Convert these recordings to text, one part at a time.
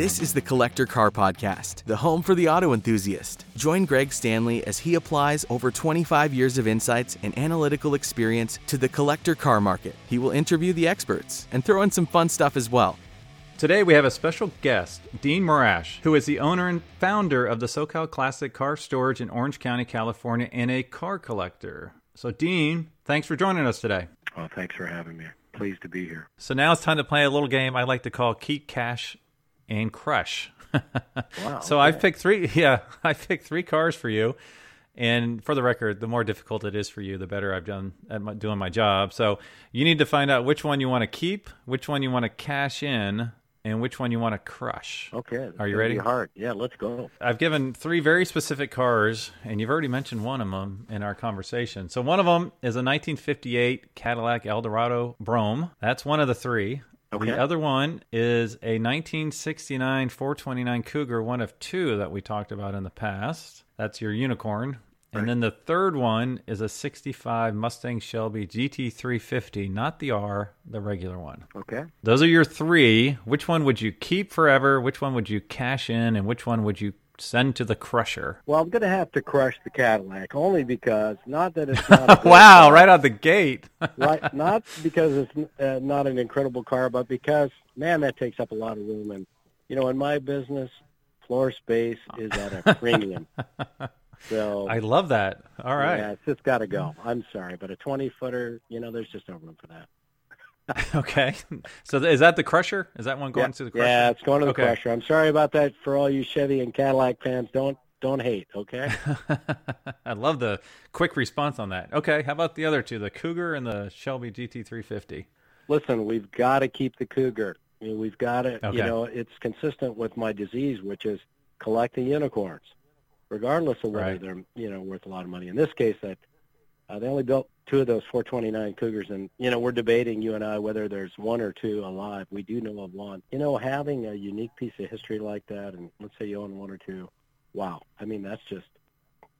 This is the Collector Car Podcast, the home for the auto enthusiast. Join Greg Stanley as he applies over 25 years of insights and analytical experience to the collector car market. He will interview the experts and throw in some fun stuff as well. Today we have a special guest, Dean Morash, who is the owner and founder of the SoCal Classic Car Storage in Orange County, California, and a car collector. So, Dean, thanks for joining us today. Well, thanks for having me. Pleased to be here. So now it's time to play a little game I like to call Keep Cash and Crush. Wow. so I've picked three. Yeah, I picked three cars for you. And for the record, the more difficult it is for you, the better I've done at my, doing my job. So you need to find out which one you want to keep, which one you want to cash in, and which one you want to crush. Okay. Are you ready? Hard. Yeah, let's go. I've given three very specific cars, and you've already mentioned one of them in our conversation. So one of them is a 1958 Cadillac Eldorado Brougham. That's one of the three. Okay. The other one is a 1969 429 Cougar, one of two that we talked about in the past. That's your unicorn. And Right. then the third one is a 65 Mustang Shelby GT350, not the R, the regular one. Okay. Those are your three. Which one would you keep forever? Which one would you cash in? And which one would you send to the crusher? Well, I'm going to have to crush the Cadillac only because not that it's not. a wow, car, right out the gate. right. Not because it's uh, not an incredible car, but because man, that takes up a lot of room. And you know, in my business, floor space is at a premium. So I love that. All right. yeah, it's just got to go. I'm sorry, but a 20 footer, you know, there's just no room for that. Okay. So th- is that the crusher? Is that one going yeah. to the crusher? Yeah, it's going to the Okay. crusher. I'm sorry about that for all you Chevy and Cadillac fans. Don't don't hate, okay? I love the quick response on that. Okay. How about the other two, the Cougar and the Shelby GT350? Listen, we've got to keep the cougar. I mean, we've got to, Okay. you know, it's consistent with my disease, which is collecting unicorns, regardless of whether Right. they're, you know, worth a lot of money. In this case, that uh, they only built two of those 429 Cougars, and you know, we're debating you and I whether there's one or two alive. We do know of one. You know, having a unique piece of history like that, and let's say you own one or two, wow. I mean, that's just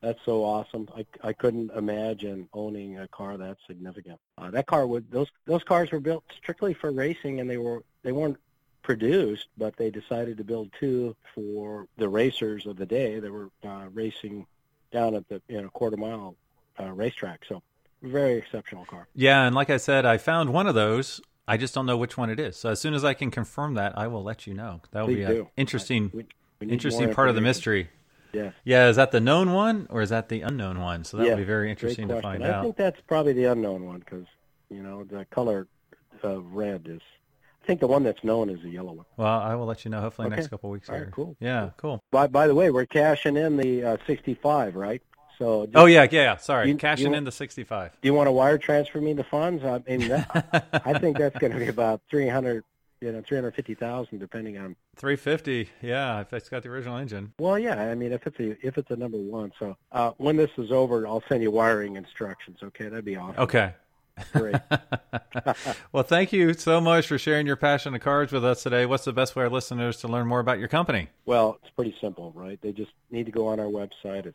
that's so awesome. I, I couldn't imagine owning a car that significant. Uh, that car would those those cars were built strictly for racing, and they were they weren't produced, but they decided to build two for the racers of the day that were uh, racing down at the you know quarter mile uh, racetrack. So very exceptional car. Yeah. And like I said, I found one of those. I just don't know which one it is. So as soon as I can confirm that, I will let you know. That will be an interesting, We- we interesting part of the mystery. Yeah. Yeah, is that the known one or is that the unknown one? So that yeah. would be very interesting to find I out. I think that's probably the unknown one because you know the color of red is. I think the one that's known is the yellow one. Well, I will let you know hopefully Okay. next couple of weeks All right, cool. Yeah, cool. By by the way, we're cashing in the uh, 65, right? So just, Oh yeah, yeah, yeah. Sorry, You- cashing you- in the sixty-five. do you want to wire transfer me the funds? I mean, that, I think that's going to be about 300, you know, 350,000 depending on. Three fifty. Yeah, if it's got the original engine. Well, yeah, I mean, if it's a if it's a number one. So uh, when this is over, I'll send you wiring instructions. Okay, that'd be awesome. Okay. Great. well, thank you so much for sharing your passion of cars with us today. What's the best way our listeners to learn more about your company? Well, it's pretty simple, right? They just need to go on our website at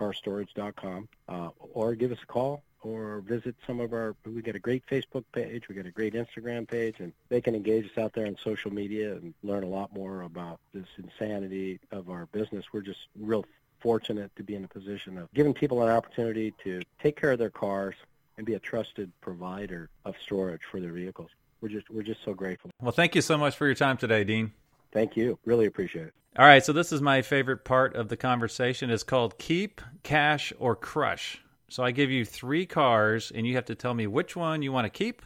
socalcarstorage.com uh, or give us a call or visit some of our, we got a great Facebook page, we got a great Instagram page, and they can engage us out there on social media and learn a lot more about this insanity of our business. We're just real fortunate to be in a position of giving people an opportunity to take care of their cars and be a trusted provider of storage for their vehicles. We're just, we're just so grateful. Well, thank you so much for your time today, Dean. Thank you. Really appreciate it. All right, so this is my favorite part of the conversation. It's called keep, cash, or crush. So I give you three cars, and you have to tell me which one you want to keep,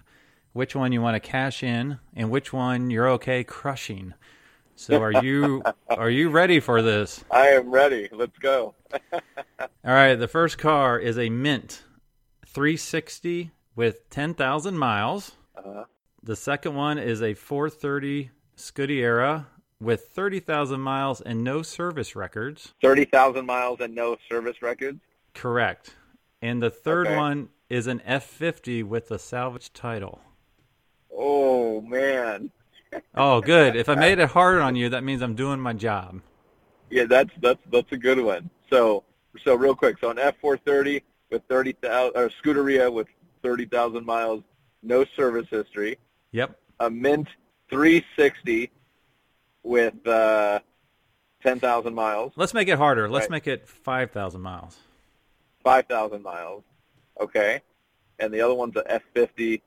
which one you want to cash in, and which one you're okay crushing. So are you are you ready for this? I am ready. Let's go. All right, the first car is a Mint 360 with 10,000 miles. Uh, The second one is a 430 Scuderia with 30,000 miles and no service records. 30,000 miles and no service records. Correct. And the third Okay. one is an F50 with a salvage title. Oh, man. Oh, good. If I made it hard on you, that means I'm doing my job. Yeah, that's that's that's a good one. So so real quick, so an F430 with 30,000 or Scuderia with 30,000 miles, no service history, Yep. a Mint 360 with uh, 10,000 miles, Let's make it harder. Let's Right. make it 5,000 miles. 5,000 miles. Okay. And the other one's a F50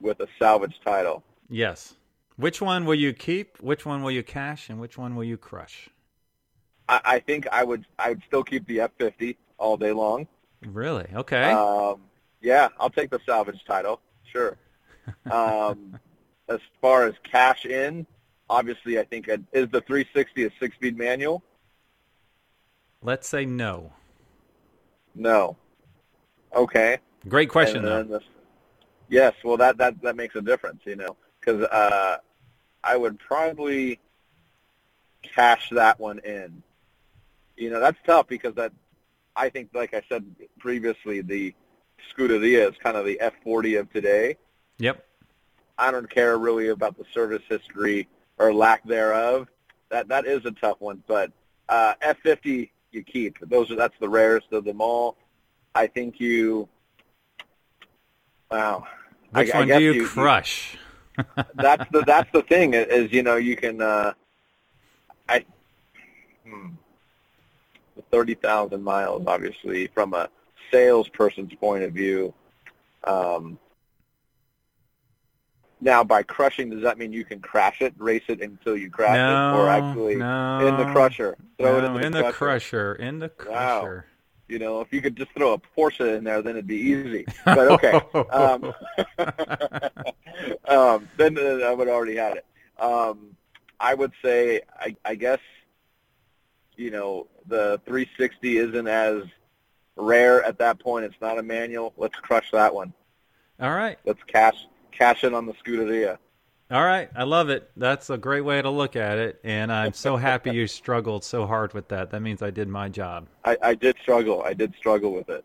with a salvage title. Yes. Which one will you keep? Which one will you cash? And which one will you crush? I, I think I would I would still keep the F50 all day long. Really? Okay. Um, yeah, I'll take the salvage title. Sure. Um, as far as cash in, obviously, I think it, is the 360 a six-speed manual? Let's say no. No. Okay. Great question, And though. the- yes, well, that, that, that makes a difference, you know, because uh, I would probably cash that one in. You know, that's tough because that I think, like I said previously, the Scuderia is kind of the F40 of today. Yep. I don't care really about the service history or lack thereof. That that is a tough one, but uh, F50 you keep. Those are that's the rarest of them all. I think you. Wow. I- Which I one guess do you, you- you- crush? that's the that's the thing is you know you can uh, I hmm, thirty thousand miles obviously from a salesperson's point of view. Um, now, by crushing, does that mean you can crash it, race it until you crash no, it, or actually no, in the crusher, throw it no, into in the, the crusher? crusher. In the crusher. Wow. You know, if you could just throw a Porsche in there, then it'd be easy. But okay, um, um, then uh, I would already had it. Um, I would say, I, I guess, you know, the 360 isn't as rare at that point. It's not a manual. Let's crush that one. All right. Let's cash cash in on the Scuderia. Uh, All right. I love it. That's a great way to look at it. And I'm so happy you struggled so hard with that. That means I did my job. I, I did struggle. I did struggle with it.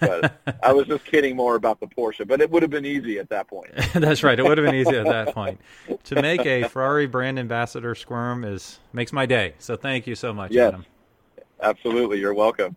But I was just kidding more about the Porsche, but it would have been easy at that point. That's right. It would have been easy at that point. To make a Ferrari brand ambassador squirm is makes my day. So thank you so much, Yes. Adam. Absolutely. You're welcome.